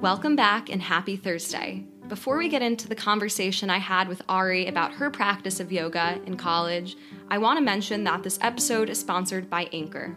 Welcome back and happy Thursday. Before we get into the conversation I had with Ari about her practice of yoga in college, I want to mention that this episode is sponsored by Anchor.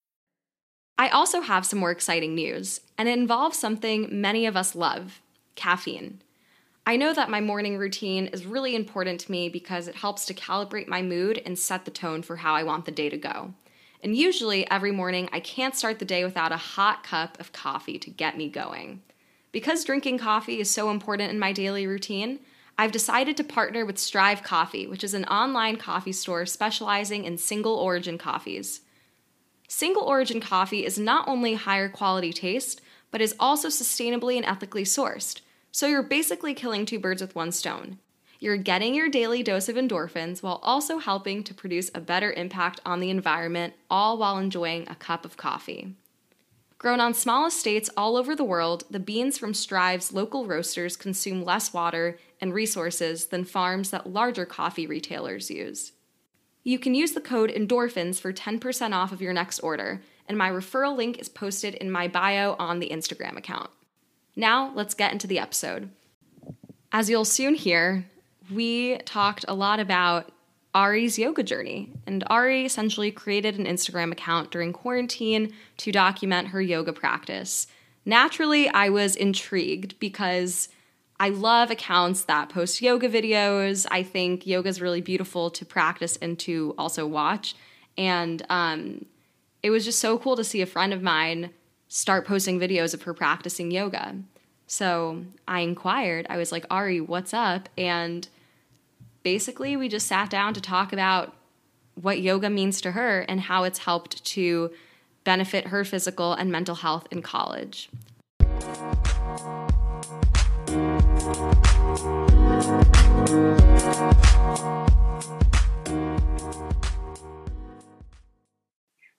I also have some more exciting news, and it involves something many of us love caffeine. I know that my morning routine is really important to me because it helps to calibrate my mood and set the tone for how I want the day to go. And usually, every morning, I can't start the day without a hot cup of coffee to get me going. Because drinking coffee is so important in my daily routine, I've decided to partner with Strive Coffee, which is an online coffee store specializing in single origin coffees. Single origin coffee is not only higher quality taste, but is also sustainably and ethically sourced. So you're basically killing two birds with one stone. You're getting your daily dose of endorphins while also helping to produce a better impact on the environment, all while enjoying a cup of coffee. Grown on small estates all over the world, the beans from Strive's local roasters consume less water and resources than farms that larger coffee retailers use. You can use the code endorphins for 10% off of your next order, and my referral link is posted in my bio on the Instagram account. Now, let's get into the episode. As you'll soon hear, we talked a lot about Ari's yoga journey, and Ari essentially created an Instagram account during quarantine to document her yoga practice. Naturally, I was intrigued because I love accounts that post yoga videos. I think yoga is really beautiful to practice and to also watch. And um, it was just so cool to see a friend of mine start posting videos of her practicing yoga. So I inquired, I was like, Ari, what's up? And basically, we just sat down to talk about what yoga means to her and how it's helped to benefit her physical and mental health in college.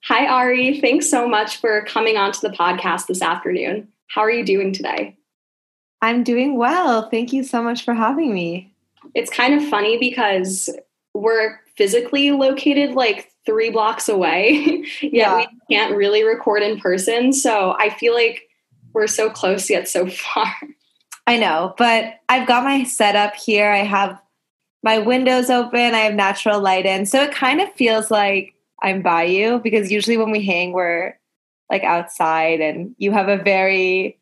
Hi, Ari. Thanks so much for coming onto the podcast this afternoon. How are you doing today? I'm doing well. Thank you so much for having me. It's kind of funny because we're physically located like three blocks away, yet yeah. we can't really record in person. So I feel like we're so close yet so far. I know, but I've got my setup here. I have my windows open, I have natural light in. So it kind of feels like I'm by you because usually when we hang, we're like outside and you have a very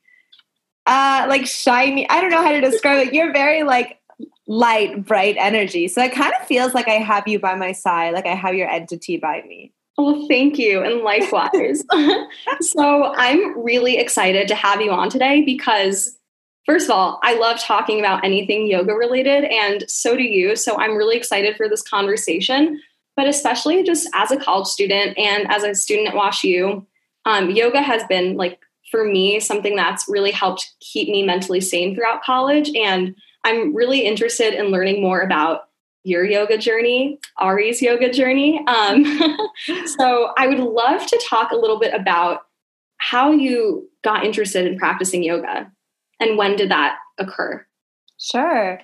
uh like shiny, I don't know how to describe it. You're very like light, bright energy. So it kind of feels like I have you by my side, like I have your entity by me. Well, thank you. And likewise. so I'm really excited to have you on today because First of all, I love talking about anything yoga related, and so do you. So I'm really excited for this conversation, but especially just as a college student and as a student at WashU, um, yoga has been like for me something that's really helped keep me mentally sane throughout college. And I'm really interested in learning more about your yoga journey, Ari's yoga journey. Um, so I would love to talk a little bit about how you got interested in practicing yoga. And when did that occur? Sure.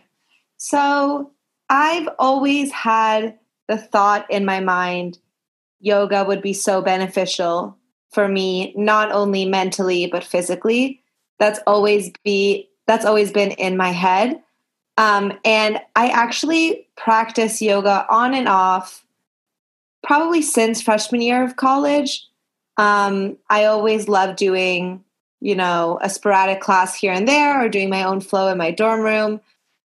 So I've always had the thought in my mind yoga would be so beneficial for me, not only mentally, but physically. That's always be that's always been in my head. Um, and I actually practice yoga on and off probably since freshman year of college. Um, I always love doing you know, a sporadic class here and there or doing my own flow in my dorm room.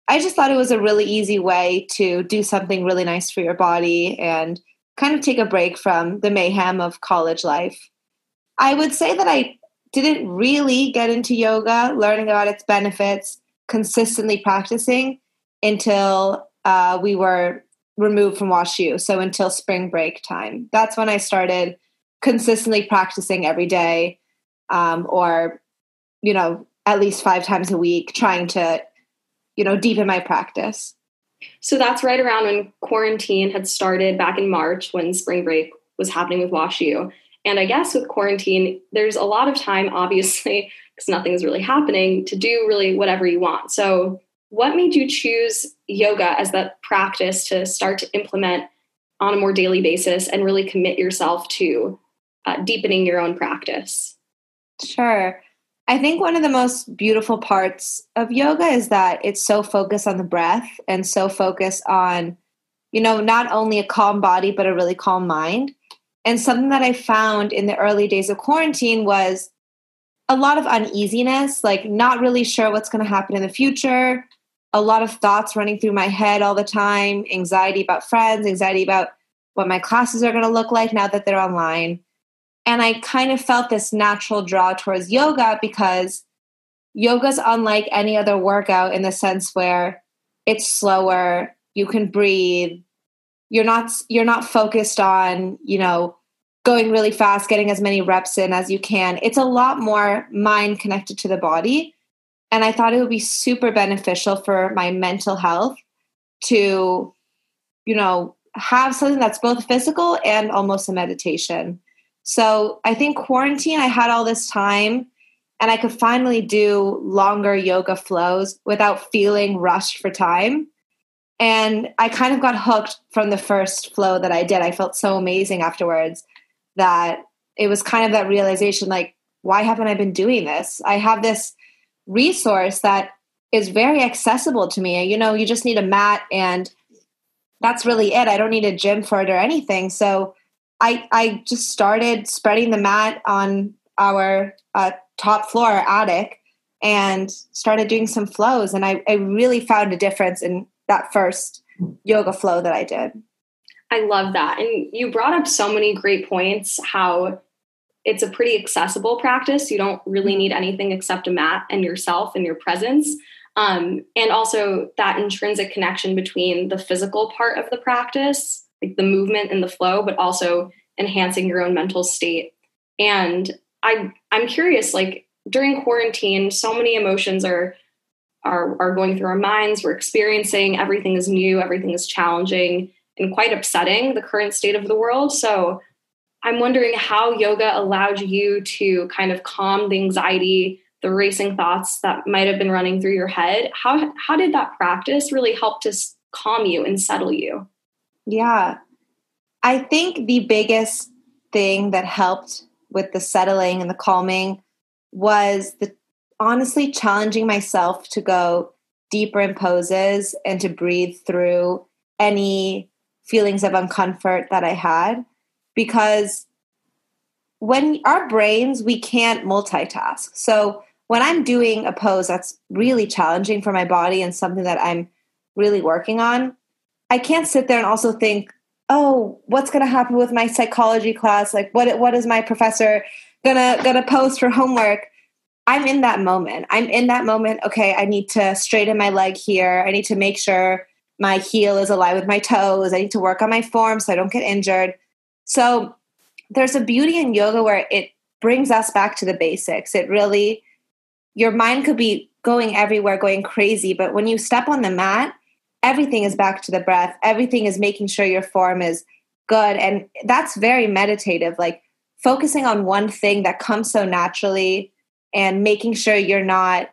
I just thought it was a really easy way to do something really nice for your body and kind of take a break from the mayhem of college life. I would say that I didn't really get into yoga, learning about its benefits, consistently practicing until uh, we were removed from WashU. So until spring break time. That's when I started consistently practicing every day um, or, you know, at least five times a week, trying to, you know, deepen my practice. So that's right around when quarantine had started back in March when spring break was happening with WashU. And I guess with quarantine, there's a lot of time, obviously, because nothing is really happening, to do really whatever you want. So, what made you choose yoga as that practice to start to implement on a more daily basis and really commit yourself to uh, deepening your own practice? Sure. I think one of the most beautiful parts of yoga is that it's so focused on the breath and so focused on, you know, not only a calm body, but a really calm mind. And something that I found in the early days of quarantine was a lot of uneasiness, like not really sure what's going to happen in the future, a lot of thoughts running through my head all the time, anxiety about friends, anxiety about what my classes are going to look like now that they're online. And I kind of felt this natural draw towards yoga because yoga's unlike any other workout in the sense where it's slower, you can breathe, you're not you're not focused on, you know, going really fast, getting as many reps in as you can. It's a lot more mind connected to the body. And I thought it would be super beneficial for my mental health to, you know, have something that's both physical and almost a meditation. So I think quarantine, I had all this time and I could finally do longer yoga flows without feeling rushed for time. And I kind of got hooked from the first flow that I did. I felt so amazing afterwards that it was kind of that realization like, why haven't I been doing this? I have this resource that is very accessible to me. You know, you just need a mat and that's really it. I don't need a gym for it or anything. So I I just started spreading the mat on our uh, top floor attic and started doing some flows, and I, I really found a difference in that first yoga flow that I did. I love that, and you brought up so many great points. How it's a pretty accessible practice. You don't really need anything except a mat and yourself and your presence. Um, and also that intrinsic connection between the physical part of the practice like the movement and the flow, but also enhancing your own mental state. And I I'm curious, like during quarantine, so many emotions are are are going through our minds. We're experiencing everything is new, everything is challenging, and quite upsetting the current state of the world. So I'm wondering how yoga allowed you to kind of calm the anxiety, the racing thoughts that might have been running through your head. How how did that practice really help to calm you and settle you? Yeah. I think the biggest thing that helped with the settling and the calming was the honestly challenging myself to go deeper in poses and to breathe through any feelings of uncomfort that I had because when our brains we can't multitask. So when I'm doing a pose that's really challenging for my body and something that I'm really working on, I can't sit there and also think, oh, what's going to happen with my psychology class? Like, what what is my professor gonna gonna post for homework? I'm in that moment. I'm in that moment. Okay, I need to straighten my leg here. I need to make sure my heel is aligned with my toes. I need to work on my form so I don't get injured. So there's a beauty in yoga where it brings us back to the basics. It really, your mind could be going everywhere, going crazy, but when you step on the mat, everything is back to the breath. Everything is making sure your form is good. And that's very meditative like focusing on one thing that comes so naturally and making sure you're not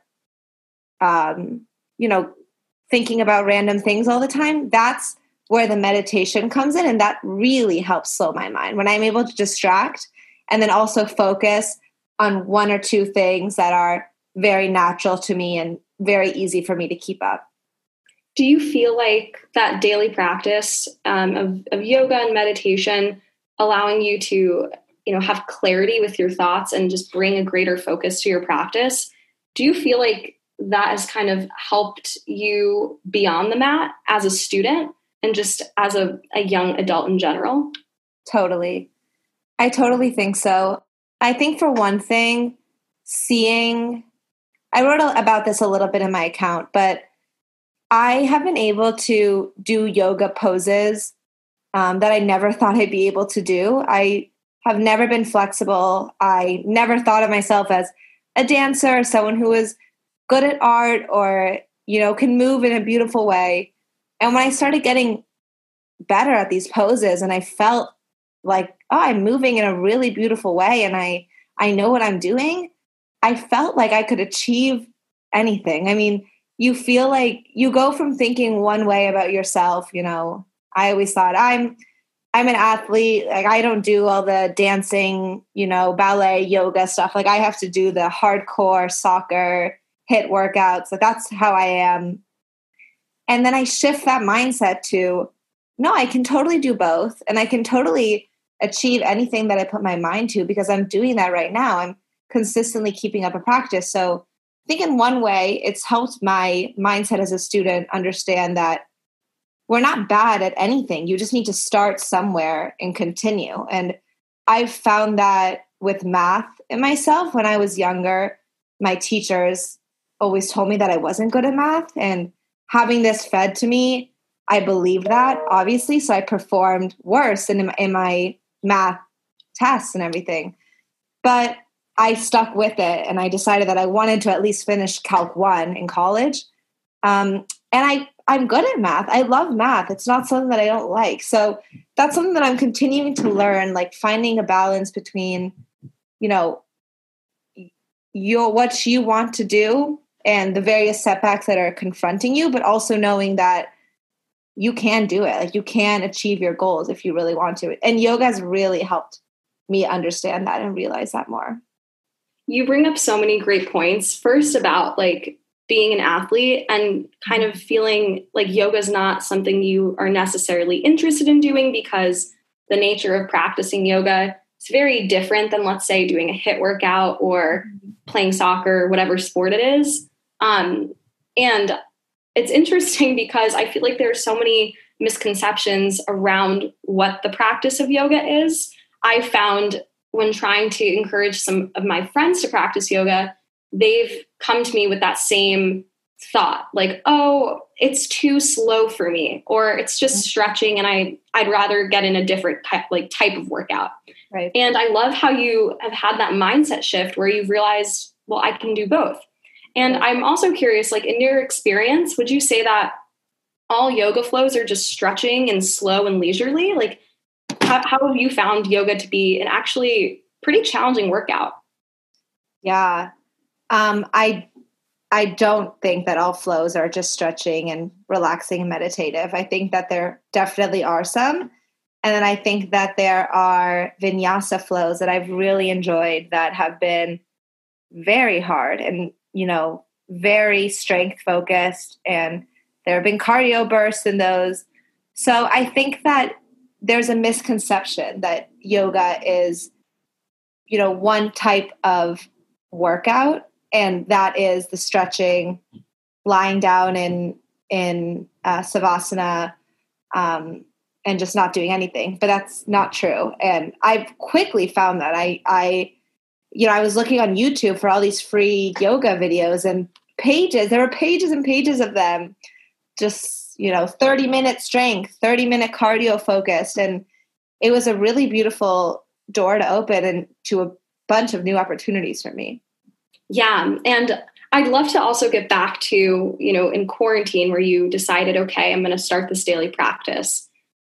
um you know thinking about random things all the time. That's where the meditation comes in and that really helps slow my mind. When i'm able to distract and then also focus on one or two things that are very natural to me and very easy for me to keep up do you feel like that daily practice um, of, of yoga and meditation allowing you to you know have clarity with your thoughts and just bring a greater focus to your practice do you feel like that has kind of helped you beyond the mat as a student and just as a, a young adult in general? Totally. I totally think so. I think for one thing seeing i wrote about this a little bit in my account but I have been able to do yoga poses um, that I never thought I'd be able to do. I have never been flexible. I never thought of myself as a dancer, someone who was good at art or, you know, can move in a beautiful way. And when I started getting better at these poses and I felt like, oh, I'm moving in a really beautiful way and I I know what I'm doing, I felt like I could achieve anything. I mean, you feel like you go from thinking one way about yourself, you know. I always thought I'm I'm an athlete. Like I don't do all the dancing, you know, ballet, yoga stuff. Like I have to do the hardcore soccer HIIT workouts. Like that's how I am. And then I shift that mindset to no, I can totally do both and I can totally achieve anything that I put my mind to because I'm doing that right now. I'm consistently keeping up a practice. So I think in one way it's helped my mindset as a student understand that we're not bad at anything. You just need to start somewhere and continue. And I've found that with math in myself when I was younger, my teachers always told me that I wasn't good at math. And having this fed to me, I believed that, obviously. So I performed worse in, in my math tests and everything. But I stuck with it and I decided that I wanted to at least finish Calc 1 in college. Um, and I I'm good at math. I love math. It's not something that I don't like. So that's something that I'm continuing to learn, like finding a balance between, you know, your what you want to do and the various setbacks that are confronting you, but also knowing that you can do it. Like you can achieve your goals if you really want to. And yoga has really helped me understand that and realize that more. You bring up so many great points. First about like being an athlete and kind of feeling like yoga is not something you are necessarily interested in doing because the nature of practicing yoga is very different than let's say doing a HIIT workout or playing soccer whatever sport it is. Um, and it's interesting because i feel like there are so many misconceptions around what the practice of yoga is. I found when trying to encourage some of my friends to practice yoga they've come to me with that same thought like oh it's too slow for me or it's just mm-hmm. stretching and i i'd rather get in a different type like type of workout. Right. And i love how you have had that mindset shift where you've realized well i can do both. And i'm also curious like in your experience would you say that all yoga flows are just stretching and slow and leisurely? Like how, how have you found yoga to be an actually pretty challenging workout yeah um, I I don't think that all flows are just stretching and relaxing and meditative. I think that there definitely are some. And then I think that there are vinyasa flows that I've really enjoyed that have been very hard and, you know, very strength focused. And there have been cardio bursts in those. So I think that there's a misconception that yoga is, you know, one type of workout and that is the stretching, lying down in in uh, savasana, um, and just not doing anything. But that's not true. And I've quickly found that I I you know I was looking on YouTube for all these free yoga videos and pages. There were pages and pages of them, just you know, thirty minute strength, thirty minute cardio focused, and it was a really beautiful door to open and to a bunch of new opportunities for me. Yeah. And I'd love to also get back to, you know, in quarantine where you decided, okay, I'm going to start this daily practice.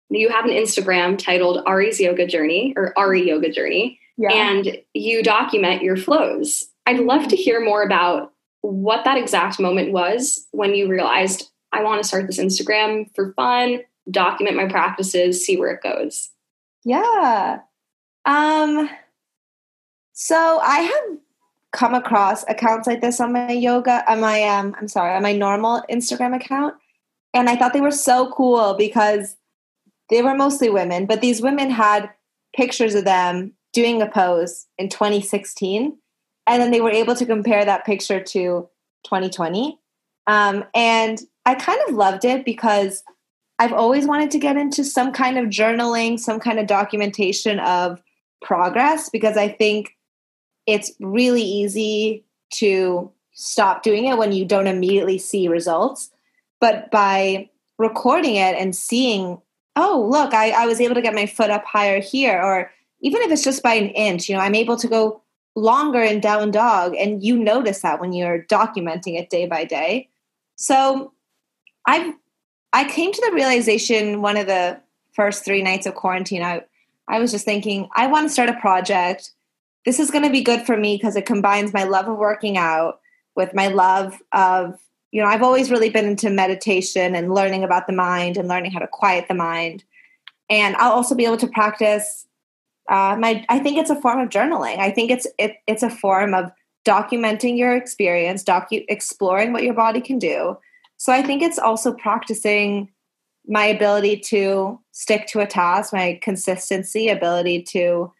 You have an Instagram titled Ari's Yoga Journey or Ari Yoga Journey, yeah. and you document your flows. I'd love to hear more about what that exact moment was when you realized I want to start this Instagram for fun, document my practices, see where it goes. Yeah. Um so I have come across accounts like this on my yoga on my um I'm sorry, on my normal Instagram account. And I thought they were so cool because they were mostly women, but these women had pictures of them doing a pose in 2016. And then they were able to compare that picture to 2020. Um, and I kind of loved it because I've always wanted to get into some kind of journaling, some kind of documentation of progress because I think it's really easy to stop doing it when you don't immediately see results. But by recording it and seeing, oh, look, I, I was able to get my foot up higher here, or even if it's just by an inch, you know, I'm able to go longer in down dog. And you notice that when you're documenting it day by day. So I've I came to the realization one of the first three nights of quarantine, I I was just thinking, I want to start a project. This is going to be good for me because it combines my love of working out with my love of, you know, I've always really been into meditation and learning about the mind and learning how to quiet the mind. And I'll also be able to practice uh, my I think it's a form of journaling. I think it's it, it's a form of documenting your experience, docu- exploring what your body can do. So I think it's also practicing my ability to stick to a task, my consistency, ability to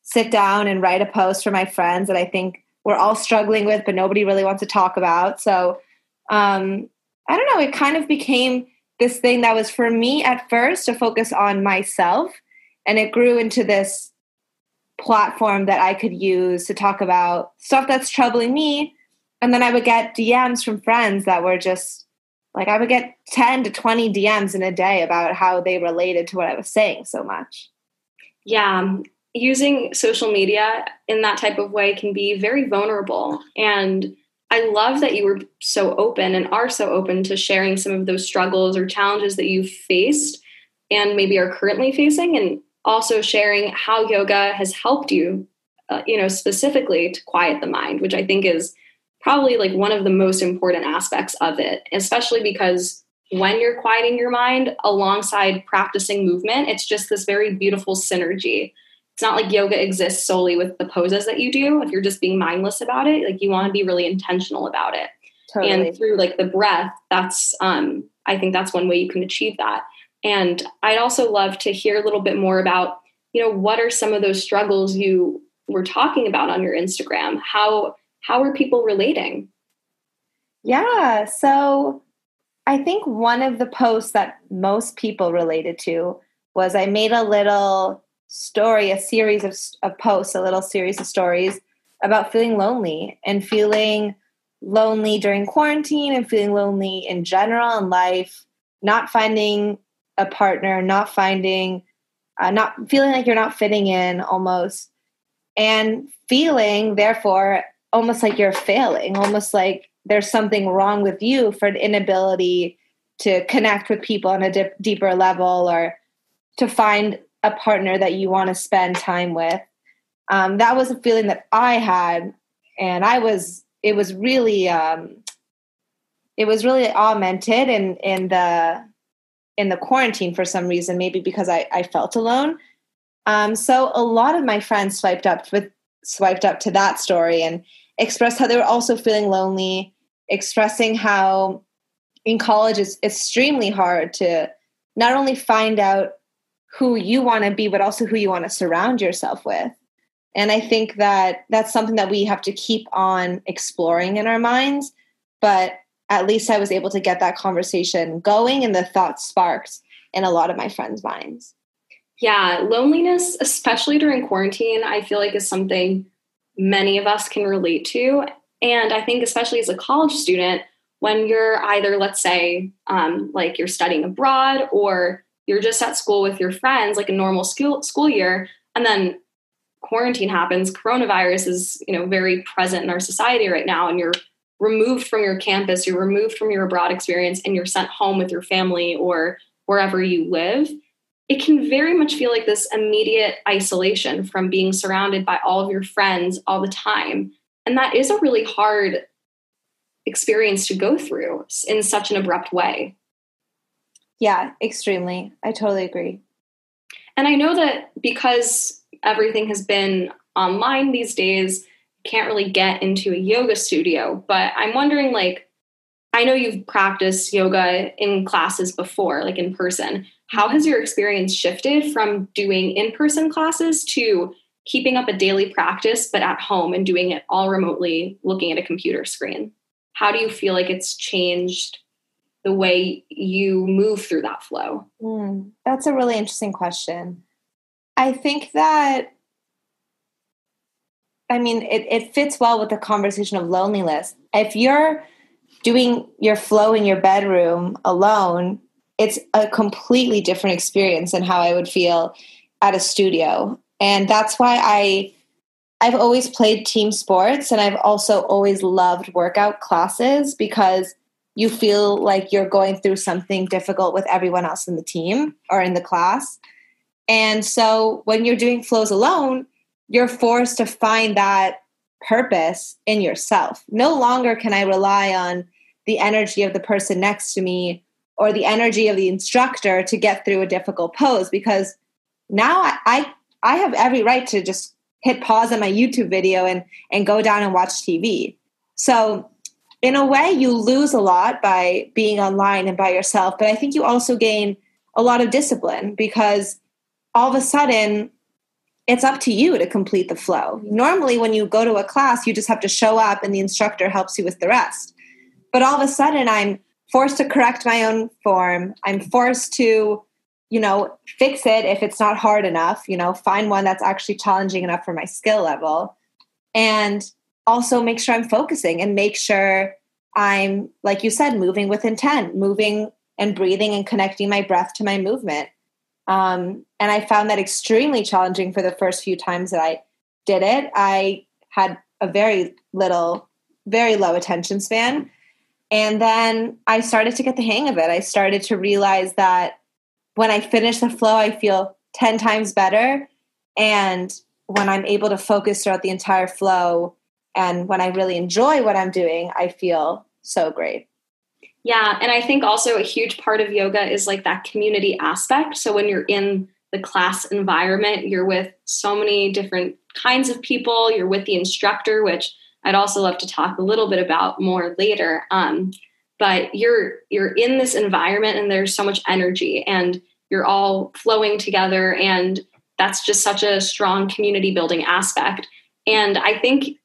sit down and write a post for my friends that I think we're all struggling with, but nobody really wants to talk about. So um, I don't know, it kind of became this thing that was for me at first to focus on myself and it grew into this platform that I could use to talk about stuff that's troubling me. And then I would get DMs from friends that were just like, I would get 10 to 20 DMs in a day about how they related to what I was saying so much. Yeah. Using social media in that type of way can be very vulnerable. And I love that you were so open and are so open to sharing some of those struggles or challenges that you've faced and maybe are currently facing. And also sharing how yoga has helped you, uh, you know, specifically to quiet the mind, which I think is probably like one of the most important aspects of it, especially because when you're quieting your mind alongside practicing movement, it's just this very beautiful synergy. It's not like yoga exists solely with the poses that you do. If you're just being mindless about it, like you want to be really intentional about it. Totally. And through like the breath, that's um I think that's one way you can achieve that. And I'd also love to hear a little bit more about, you know, what are some of those struggles you were talking about on your Instagram? How how are people relating? Yeah, so I think one of the posts that most people related to was I made a little story, a series of, of posts, a little series of stories about feeling lonely and feeling lonely during quarantine and feeling lonely in general in life, not finding a partner, not finding, uh, not feeling like you're not fitting in almost, and feeling, therefore, almost like you're failing, almost like there's something wrong with you for an inability to connect with people on a dip, deeper level or to find a partner that you want to spend time with. Um, that was a feeling that I had, and I was. It was really, um, it was really augmented in in the in the quarantine for some reason, maybe because I, I felt alone. Um, so a lot of my friends swiped up with swiped up to that story and expressed how they were also feeling lonely, expressing how in college it's extremely hard to not only find out who you want to be, but also who you want to surround yourself with. And I think that that's something that we have to keep on exploring in our minds. But at least I was able to get that conversation going and the thoughts sparked in a lot of my friends' minds. Yeah, loneliness, especially during quarantine, I feel like is something many of us can relate to. And I think, especially as a college student, when you're either, let's say, um, like you're studying abroad or you're just at school with your friends, like a normal school school year, and then quarantine happens, coronavirus is you know very present in our society right now, and you're removed from your campus, you're removed from your abroad experience, and you're sent home with your family or wherever you live, it can very much feel like this immediate isolation from being surrounded by all of your friends all the time. And that is a really hard experience to go through in such an abrupt way. Yeah, extremely. I totally agree. And I know that because everything has been online these days, you can't really get into a yoga studio, but I'm wondering like I know you've practiced yoga in classes before, like in person. How has your experience shifted from doing in-person classes to keeping up a daily practice but at home and doing it all remotely looking at a computer screen? How do you feel like it's changed the way you move through that flow? Mm, that's a really interesting question. I think that I mean, it, it fits well with the conversation of loneliness. If you're doing your flow in your bedroom alone, it's a completely different experience than how I would feel at a studio. And that's why I I've always played team sports and I've also always loved workout classes because you feel like you're going through something difficult with everyone else in the team or in the class. And so when you're doing flows alone, you're forced to find that purpose in yourself. No longer can I rely on the energy of the person next to me or the energy of the instructor to get through a difficult pose because now I, I, I have every right to just hit pause on my YouTube video and and go down and watch TV. So in a way you lose a lot by being online and by yourself, but I think you also gain a lot of discipline because all of a sudden it's up to you to complete the flow. Normally when you go to a class you just have to show up and the instructor helps you with the rest. But all of a sudden I'm forced to correct my own form. I'm forced to you know, fix it if it's not hard enough, you know, find one that's actually challenging enough for my skill level. And also make sure I'm focusing and make sure I'm, like you said, moving with intent, moving and breathing and connecting my breath to my movement. Um, and I found that extremely challenging for the first few times that I did it. I had a very little, very low attention span. And then I started to get the hang of it. I started to realize that when I finish the flow, I feel 10 times better. And when I'm able to focus throughout the entire flow and when I really enjoy what I'm doing, I feel so great. Yeah. And I think also a huge part of yoga is like that community aspect. So when you're in the class environment, you're with so many different kinds of people, you're with the instructor, which I'd also love to talk a little bit about more later. Um, but you're you're in this environment and there's so much energy and you're all flowing together and that's just such a strong community building aspect and i think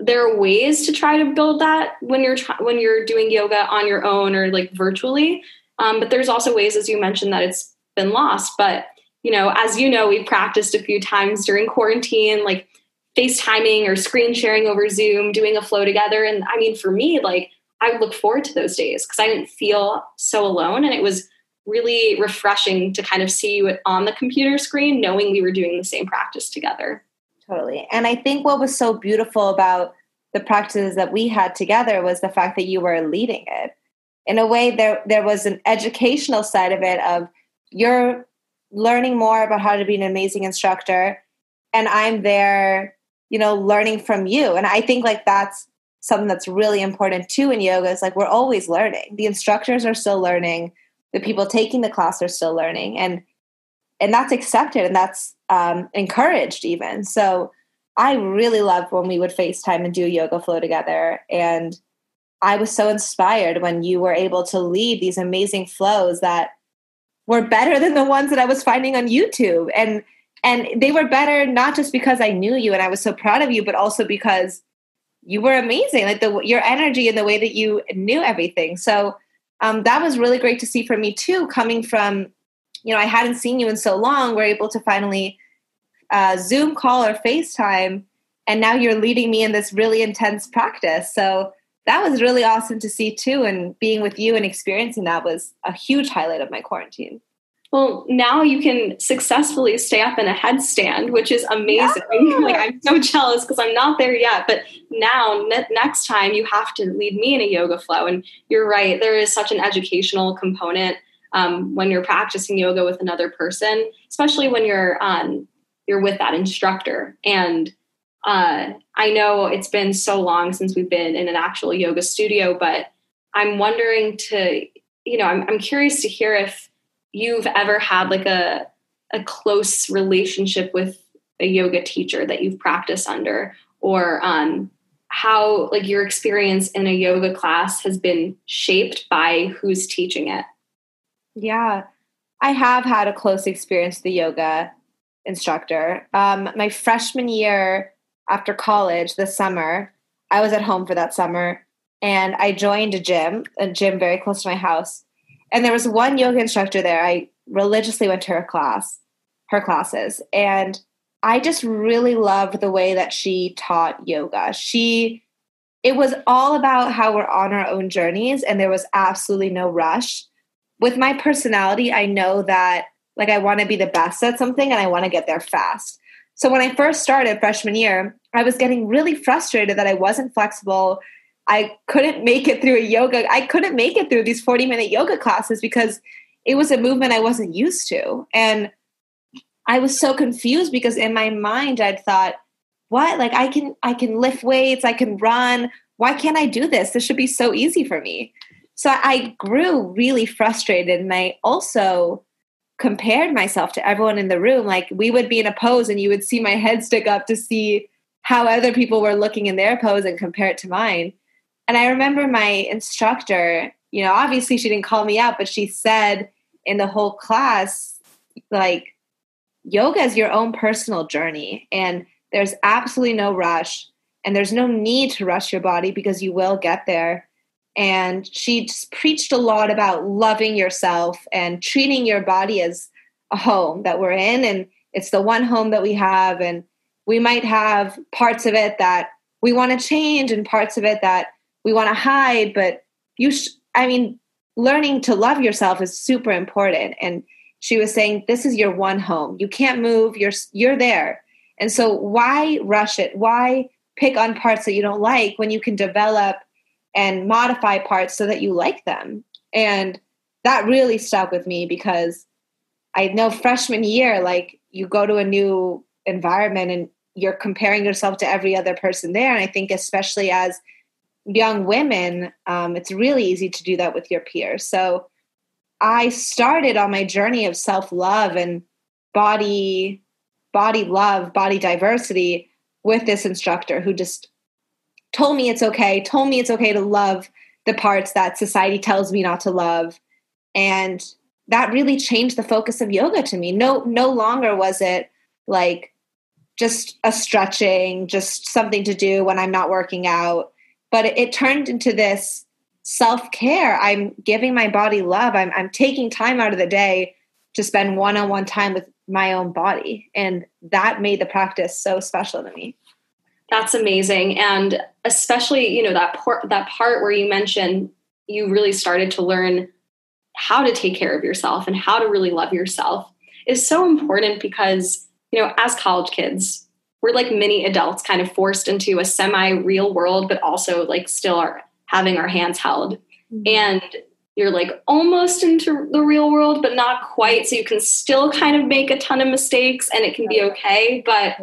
there are ways to try to build that when you're when you're doing yoga on your own or like virtually um, but there's also ways as you mentioned that it's been lost but you know as you know we've practiced a few times during quarantine like facetiming or screen sharing over zoom doing a flow together and i mean for me like I look forward to those days because I didn't feel so alone. And it was really refreshing to kind of see you on the computer screen, knowing we were doing the same practice together. Totally. And I think what was so beautiful about the practices that we had together was the fact that you were leading it. In a way, there there was an educational side of it of you're learning more about how to be an amazing instructor, and I'm there, you know, learning from you. And I think like that's something that's really important too in yoga is like we're always learning. The instructors are still learning, the people taking the class are still learning, and and that's accepted and that's um, encouraged even. So I really loved when we would FaceTime and do a yoga flow together, and I was so inspired when you were able to lead these amazing flows that were better than the ones that I was finding on YouTube, and and they were better not just because I knew you and I was so proud of you, but also because you were amazing like the your energy and the way that you knew everything. So um, that was really great to see for me too coming from you know i hadn't seen you in so long we're able to finally uh, zoom call or facetime and now you're leading me in this really intense practice. So that was really awesome to see too and being with you and experiencing that was a huge highlight of my quarantine well, now you can successfully stay up in a headstand, which is amazing. Yeah. like I'm so jealous because I'm not there yet. But now, ne- next time, you have to lead me in a yoga flow. And you're right; there is such an educational component um, when you're practicing yoga with another person, especially when you're um, you're with that instructor. And uh, I know it's been so long since we've been in an actual yoga studio, but I'm wondering to, you know, I'm, I'm curious to hear if you've ever had like a a close relationship with a yoga teacher that you've practiced under? Or um, how like your experience in a yoga class has been shaped by who's teaching it? Yeah. I have had a close experience with the yoga instructor. Um, my freshman year after college this summer i was at home for that summer and i joined a gym a gym very close to my house and there was one yoga instructor there. I religiously went to her class, her classes, and I just really loved the way that she taught yoga. She it was all about how we're on our own journeys and there was absolutely no rush. With my personality, I know that like I want to be the best at something and I want to get there fast. So when I first started freshman year, I was getting really frustrated that I wasn't flexible. I couldn't make it through a yoga. I couldn't make it through these 40 minute yoga classes because it was a movement I wasn't used to. And I was so confused because in my mind I'd thought, what? Like I can I can lift weights, I can run. Why can't I do this? This should be so easy for me. So I grew really frustrated and I also compared myself to everyone in the room. Like we would be in a pose and you would see my head stick up to see how other people were looking in their pose and compare it to mine. And I remember my instructor, you know, obviously she didn't call me out, but she said in the whole class, like, yoga is your own personal journey. And there's absolutely no rush. And there's no need to rush your body because you will get there. And she just preached a lot about loving yourself and treating your body as a home that we're in. And it's the one home that we have. And we might have parts of it that we want to change and parts of it that we want to hide. But you, sh- I mean, learning to love yourself is super important. And she was saying, this is your one home. You can't move. You're, you're there. And so why rush it? Why pick on parts that you don't like when you can develop and modify parts so that you like them. And that really stuck with me because I know freshman year, like you go to a new environment and you're comparing yourself to every other person there. And I think, especially as young women, um, it's really easy to do that with your peers. So I started on my journey of self love and body body love, body diversity with this instructor who just told me it's okay, told me it's okay to love the parts that society tells me not to love. And that really changed the focus of yoga to me. No no longer was it like just a stretching, just something to do when I'm not working out, but it, it turned into this self-care. I'm giving my body love. I'm I'm taking time out of the day to spend one-on-one time with my own body and that made the practice so special to me. That's amazing. And especially, you know, that that part where you mentioned you really started to learn how to take care of yourself and how to really love yourself is so important because, you know, as college kids, we're like mini adults kind of forced into a semi real world, but also like still are having our hands held. Mm-hmm. And you're like almost into the real world, but not quite. So you can still kind of make a ton of mistakes and it can be okay. But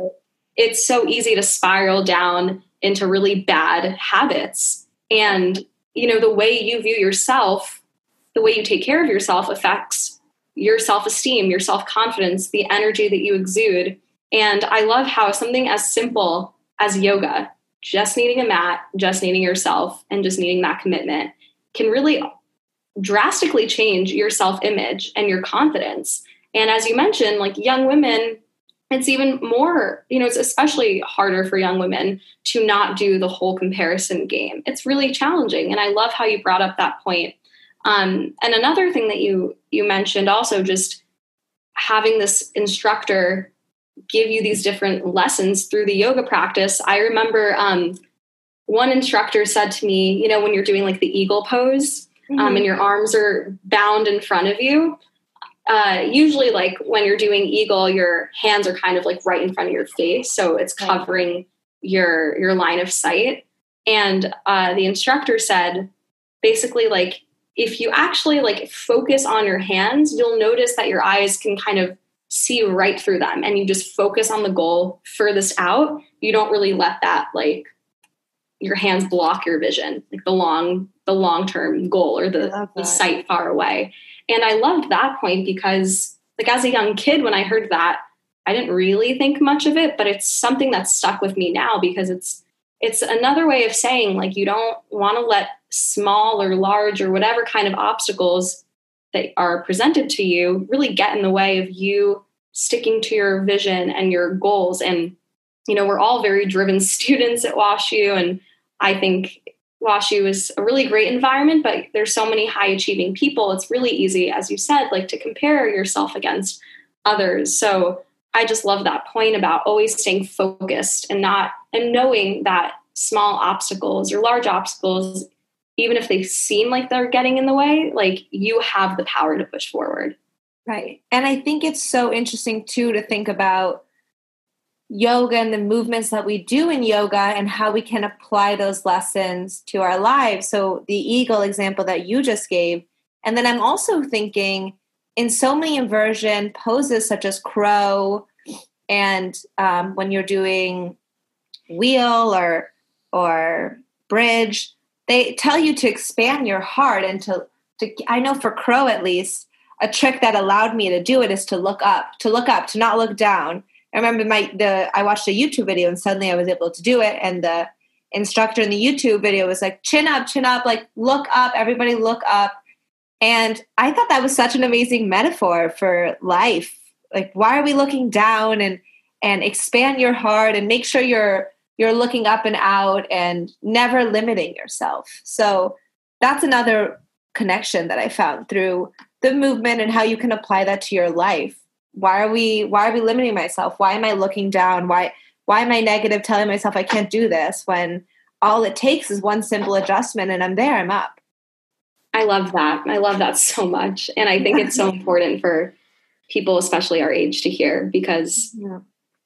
it's so easy to spiral down into really bad habits. And, you know, the way you view yourself, the way you take care of yourself affects your self esteem, your self confidence, the energy that you exude. And I love how something as simple as yoga, just needing a mat, just needing yourself, and just needing that commitment can really drastically change your self image and your confidence. And as you mentioned, like young women it's even more, you know, it's especially harder for young women to not do the whole comparison game. It's really challenging. And I love how you brought up that point. Um, and another thing that you you mentioned also just having this instructor give you these different lessons through the yoga practice. I remember um, one instructor said to me, you know, when you're doing like the eagle pose um, mm-hmm. and your arms are bound in front of you, uh, usually like when you're doing eagle your hands are kind of like right in front of your face so it's covering your your line of sight and uh, the instructor said basically like if you actually like focus on your hands you'll notice that your eyes can kind of see right through them and you just focus on the goal furthest out you don't really let that like your hands block your vision like the long the long term goal or the, the sight far away. And I loved that point because, like, as a young kid, when I heard that, I didn't really think much of it, but it's something that's stuck with me now because it's it's another way of saying like you don't want to let small or large or whatever kind of obstacles that are presented to you really get in the way of you sticking to your vision and your goals and you know we're all very driven students at WashU and I think WashU is a really great environment, but there's so many high achieving people. It's really easy, as you said, like to compare yourself against others. So I just love that point about always staying focused and not and knowing that small obstacles or large obstacles, even if they seem like they're getting in the way, like you have the power to push forward. Right. And I think it's so interesting too to think about yoga and the movements that we do in yoga and how we can apply those lessons to our lives. So, the eagle example that you just gave. And then I'm also thinking in so many inversion poses, such as crow, and um, when you're doing wheel or or bridge, they tell you to expand your heart and to, to I know for crow at least, a trick that allowed me to do it is to look up, to look up, to not look down I remember my the I watched a YouTube video and suddenly I was able to do it. And the instructor in the YouTube video was like, chin up, chin up, like look up, everybody look up. And I thought that was such an amazing metaphor for life. Like, why are we looking down and and expand your heart and make sure you're you're looking up and out and never limiting yourself. So that's another connection that I found through the movement and how you can apply that to your life. Why are we why are we limiting myself? Why am i looking down? Why why am i negative telling myself i can't do this when all it takes is one simple adjustment and i'm there i'm up? I love that. I love that so much. And i think it's so important for people especially our age to hear because yeah.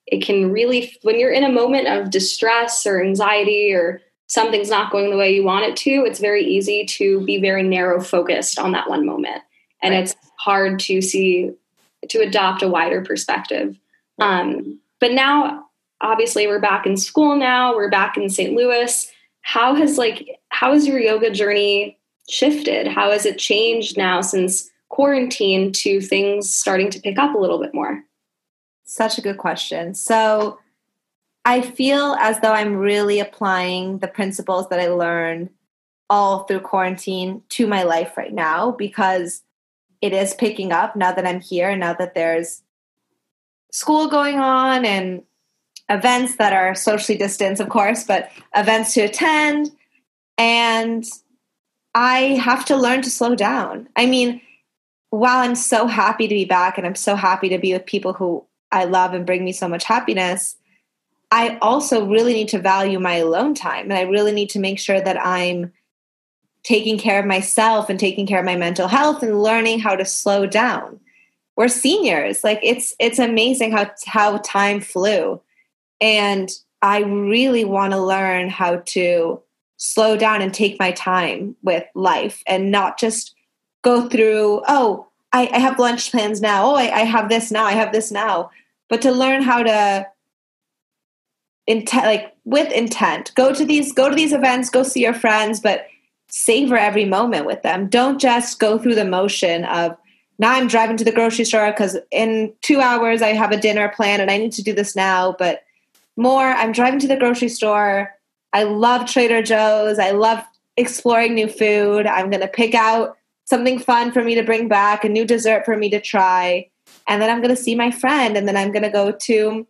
It can really when you're in a moment of distress or anxiety or something's not going the way you want it to it's very easy to be very narrow focused on that one moment and right. it's hard to see to adopt a wider perspective. Um, but now, obviously, we're back in school now. We're back in St. Louis. How has like how has your yoga journey shifted? How has it changed now since quarantine to things starting to pick up a little bit more? Such a good question. So I feel as though I'm really applying the principles that I learned all through quarantine to my life right now because it is picking up now that I'm here, and now that there's school going on and events that are socially distanced, of course, but events to attend. And I have to learn to slow down. I mean, while I'm so happy to be back and I'm so happy to be with people who I love and bring me so much happiness, I also really need to value my alone time. And I really need to make sure that I'm taking care of myself and taking care of my mental health and learning how to slow down. We're seniors. Like it's it's amazing how how time flew. And I really want to learn how to slow down and take my time with life and not just go through, oh, I, I have lunch plans now. Oh, I, I have this now. I have this now. But to learn how to intent like with intent go to these go to these events go see your friends but savor every moment with them. Don't just go through the motion of now I'm driving to the grocery store because in two hours I have a dinner plan and I need to do this now. But more, I'm driving to the grocery store. I love Trader Joe's. I love exploring new food. I'm going to pick out something fun for me to bring back, a new dessert for me to try. And then I'm going to see my friend. And then I'm going to go to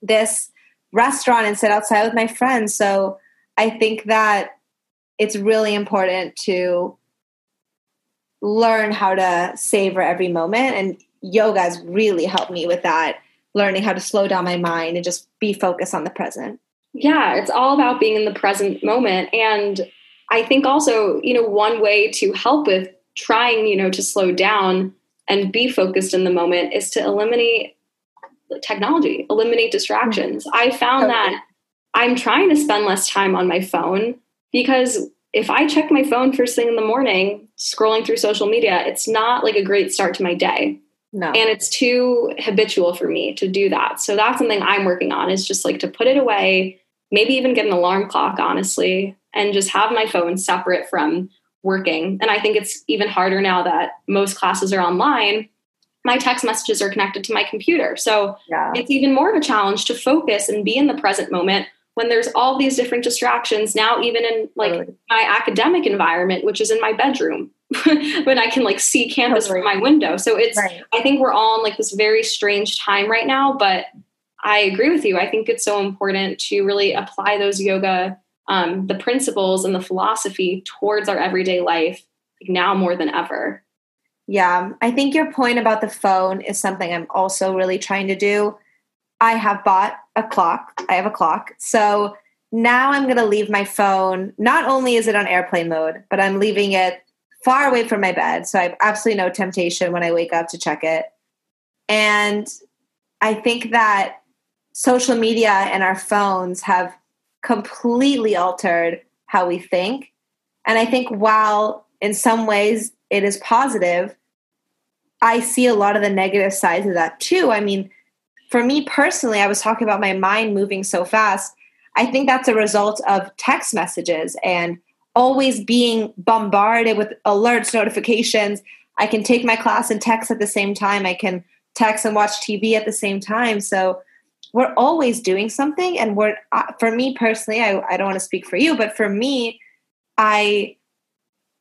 this restaurant and sit outside with my friends. So I think that it's really important to learn how to savor every moment and yoga has really helped me with that learning how to slow down my mind and just be focused on the present yeah it's all about being in the present moment and i think also you know one way to help with trying you know to slow down and be focused in the moment is to eliminate technology eliminate distractions i found okay. that i'm trying to spend less time on my phone because if I check my phone first thing in the morning, scrolling through social media, it's not like a great start to my day. No. And it's too habitual for me to do that. So that's something I'm working on is just like to put it away, maybe even get an alarm clock, honestly, and just have my phone separate from working. And I think it's even harder now that most classes are online. My text messages are connected to my computer. So yeah. it's even more of a challenge to focus and be in the present moment when there's all these different distractions now even in like totally. my academic environment which is in my bedroom when i can like see campus totally. from my window so it's right. i think we're all in like this very strange time right now but i agree with you i think it's so important to really apply those yoga um, the principles and the philosophy towards our everyday life like now more than ever yeah i think your point about the phone is something i'm also really trying to do I have bought a clock. I have a clock. So now I'm going to leave my phone. Not only is it on airplane mode, but I'm leaving it far away from my bed. So I have absolutely no temptation when I wake up to check it. And I think that social media and our phones have completely altered how we think. And I think while in some ways it is positive, I see a lot of the negative sides of that too. I mean, for me personally, I was talking about my mind moving so fast. I think that's a result of text messages and always being bombarded with alerts, notifications. I can take my class and text at the same time. I can text and watch TV at the same time. So we're always doing something. And we're, uh, for me personally, I, I don't want to speak for you, but for me, I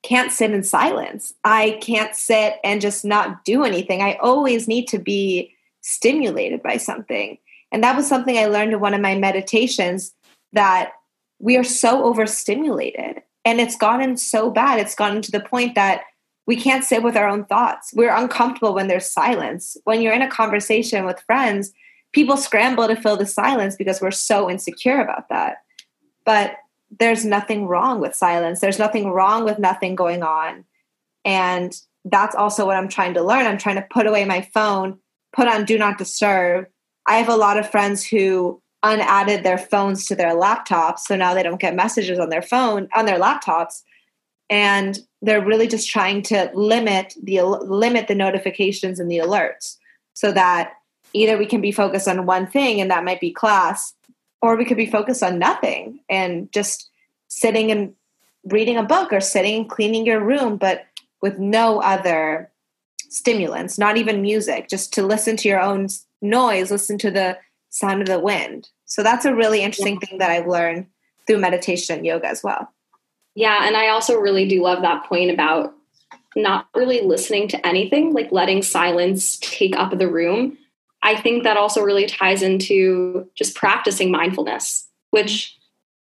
can't sit in silence. I can't sit and just not do anything. I always need to be stimulated by something. And that was something I learned in one of my meditations that we are so overstimulated and it's gotten so bad. It's gotten to the point that we can't sit with our own thoughts. We're uncomfortable when there's silence. When you're in a conversation with friends, people scramble to fill the silence because we're so insecure about that. But there's nothing wrong with silence. There's nothing wrong with nothing going on. And that's also what I'm trying to learn. I'm trying to put away my phone, put on do not disturb. I have a lot of friends who unadded their phones to their laptops so now they don't get messages on their phone on their laptops and they're really just trying to limit the limit the notifications and the alerts so that either we can be focused on one thing and that might be class or we could be focused on nothing and just sitting and reading a book or sitting and cleaning your room but with no other stimulants not even music just to listen to your own noise listen to the sound of the wind so that's a really interesting yeah. thing that I've learned through meditation and yoga as well. Yeah, and I also really do love that point about not really listening to anything, like letting silence take up the room. I think that also really ties into just practicing mindfulness, which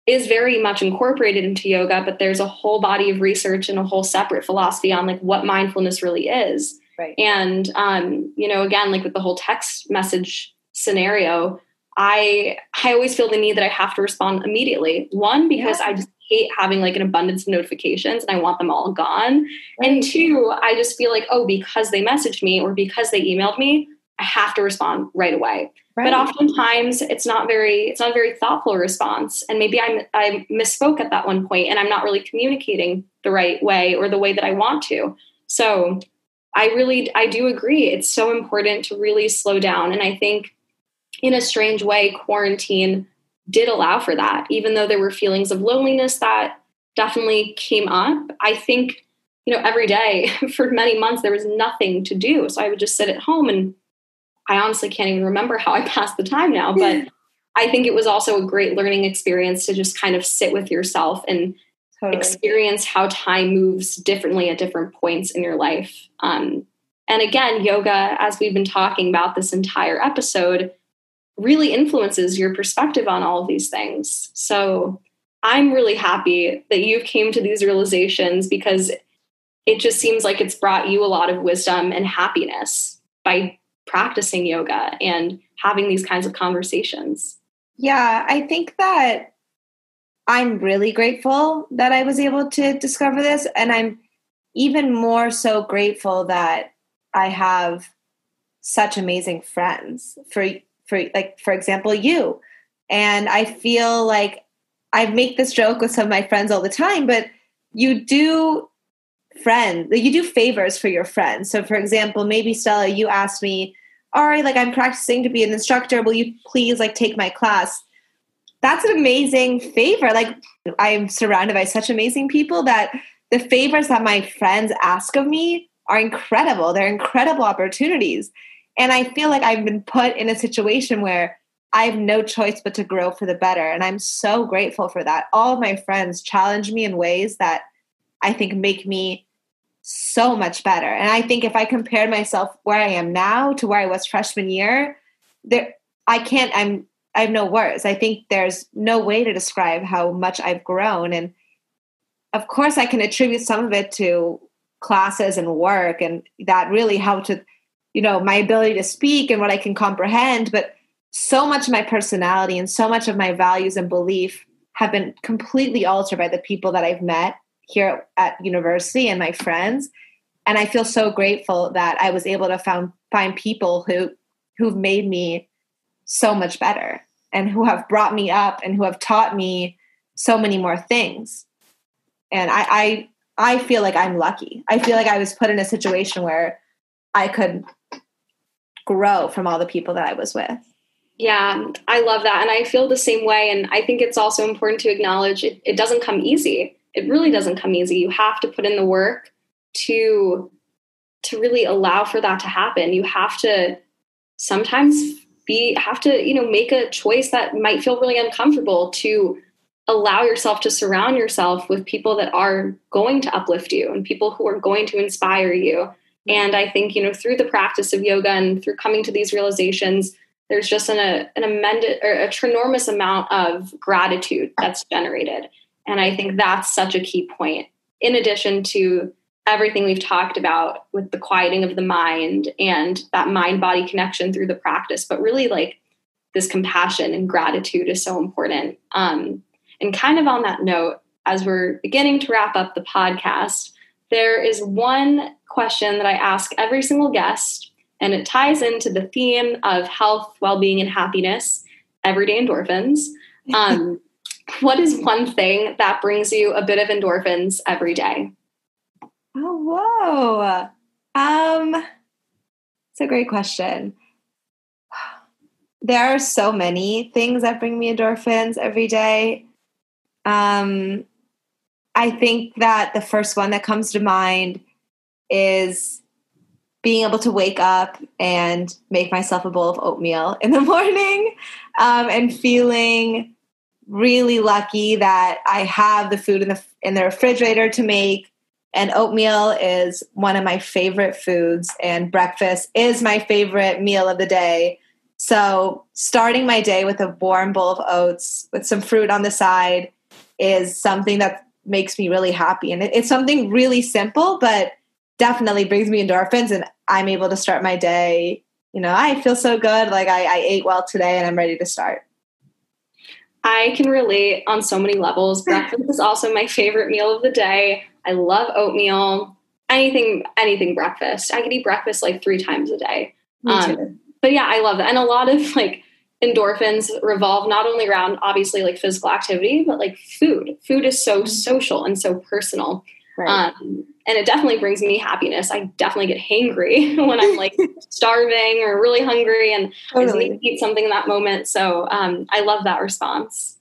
is very much incorporated into yoga, but there's a whole body of research and a whole separate philosophy on like what mindfulness really is. Right. And um, you know, again, like with the whole text message scenario, I I always feel the need that I have to respond immediately. One because yeah. I just hate having like an abundance of notifications and I want them all gone. Right. And two, I just feel like oh because they messaged me or because they emailed me, I have to respond right away. Right. But oftentimes it's not very it's not a very thoughtful response and maybe I I misspoke at that one point and I'm not really communicating the right way or the way that I want to. So I really I do agree it's so important to really slow down and I think in a strange way, quarantine did allow for that, even though there were feelings of loneliness that definitely came up. I think, you know, every day for many months, there was nothing to do. So I would just sit at home and I honestly can't even remember how I passed the time now. But I think it was also a great learning experience to just kind of sit with yourself and totally. experience how time moves differently at different points in your life. Um, and again, yoga, as we've been talking about this entire episode, really influences your perspective on all of these things. So I'm really happy that you've came to these realizations because it just seems like it's brought you a lot of wisdom and happiness by practicing yoga and having these kinds of conversations. Yeah, I think that I'm really grateful that I was able to discover this. And I'm even more so grateful that I have such amazing friends for for like for example you and i feel like i make this joke with some of my friends all the time but you do friend you do favors for your friends so for example maybe stella you asked me all right like i'm practicing to be an instructor. Will you please like take my class? That's an amazing favor. Like i'm surrounded by such amazing people that the favors that my friends ask of me are incredible. They're incredible opportunities. And I feel like I've been put in a situation where I have no choice but to grow for the better. And I'm so grateful for that. All of my friends challenge me in ways that I think make me so much better. And I think if I compared myself where I am now to where I was freshman year, there I can't I'm I have no words. I think there's no way to describe how much I've grown. And of course I can attribute some of it to classes and work and that really helped to you know my ability to speak and what i can comprehend but so much of my personality and so much of my values and belief have been completely altered by the people that i've met here at university and my friends and i feel so grateful that i was able to found, find people who who've made me so much better and who have brought me up and who have taught me so many more things. And I, I, I feel like I'm lucky. I feel like I was put in a situation where I could grow from all the people that I was with. Yeah, I love that. And I feel the same way. And I think it's also important to acknowledge it, it doesn't come easy. It really doesn't come easy. You have to put in the work to to really allow for that to happen. You have to sometimes be have to, you know, make a choice that might feel really uncomfortable to allow yourself to surround yourself with people that are going to uplift you and people who are going to inspire you. And I think, you know, through the practice of yoga and through coming to these realizations, there's just an, an amended or a tremendous amount of gratitude that's generated. And I think that's such a key point. In addition to everything we've talked about with the quieting of the mind and that mind body connection through the practice, but really like this compassion and gratitude is so important. Um, and kind of on that note, as we're beginning to wrap up the podcast, there is one question that I ask every single guest, and it ties into the theme of health, well being, and happiness, everyday endorphins. Um, what is one thing that brings you a bit of endorphins every day? Oh, whoa. Um, it's a great question. There are so many things that bring me endorphins every day. Um, I think that the first one that comes to mind is being able to wake up and make myself a bowl of oatmeal in the morning um, and feeling really lucky that I have the food in the in the refrigerator to make. And oatmeal is one of my favorite foods, and breakfast is my favorite meal of the day. So, starting my day with a warm bowl of oats with some fruit on the side is something that makes me really happy. And it's something really simple, but definitely brings me endorphins, and I'm able to start my day. You know, I feel so good. Like I, I ate well today, and I'm ready to start. I can relate on so many levels. Breakfast is also my favorite meal of the day. I love oatmeal. Anything, anything breakfast. I could eat breakfast like three times a day. Um, but yeah, I love that. And a lot of like endorphins revolve not only around obviously like physical activity, but like food. Food is so mm-hmm. social and so personal. Right. Um, and it definitely brings me happiness. I definitely get hangry when I'm like starving or really hungry and totally. I just need to eat something in that moment. So um, I love that response.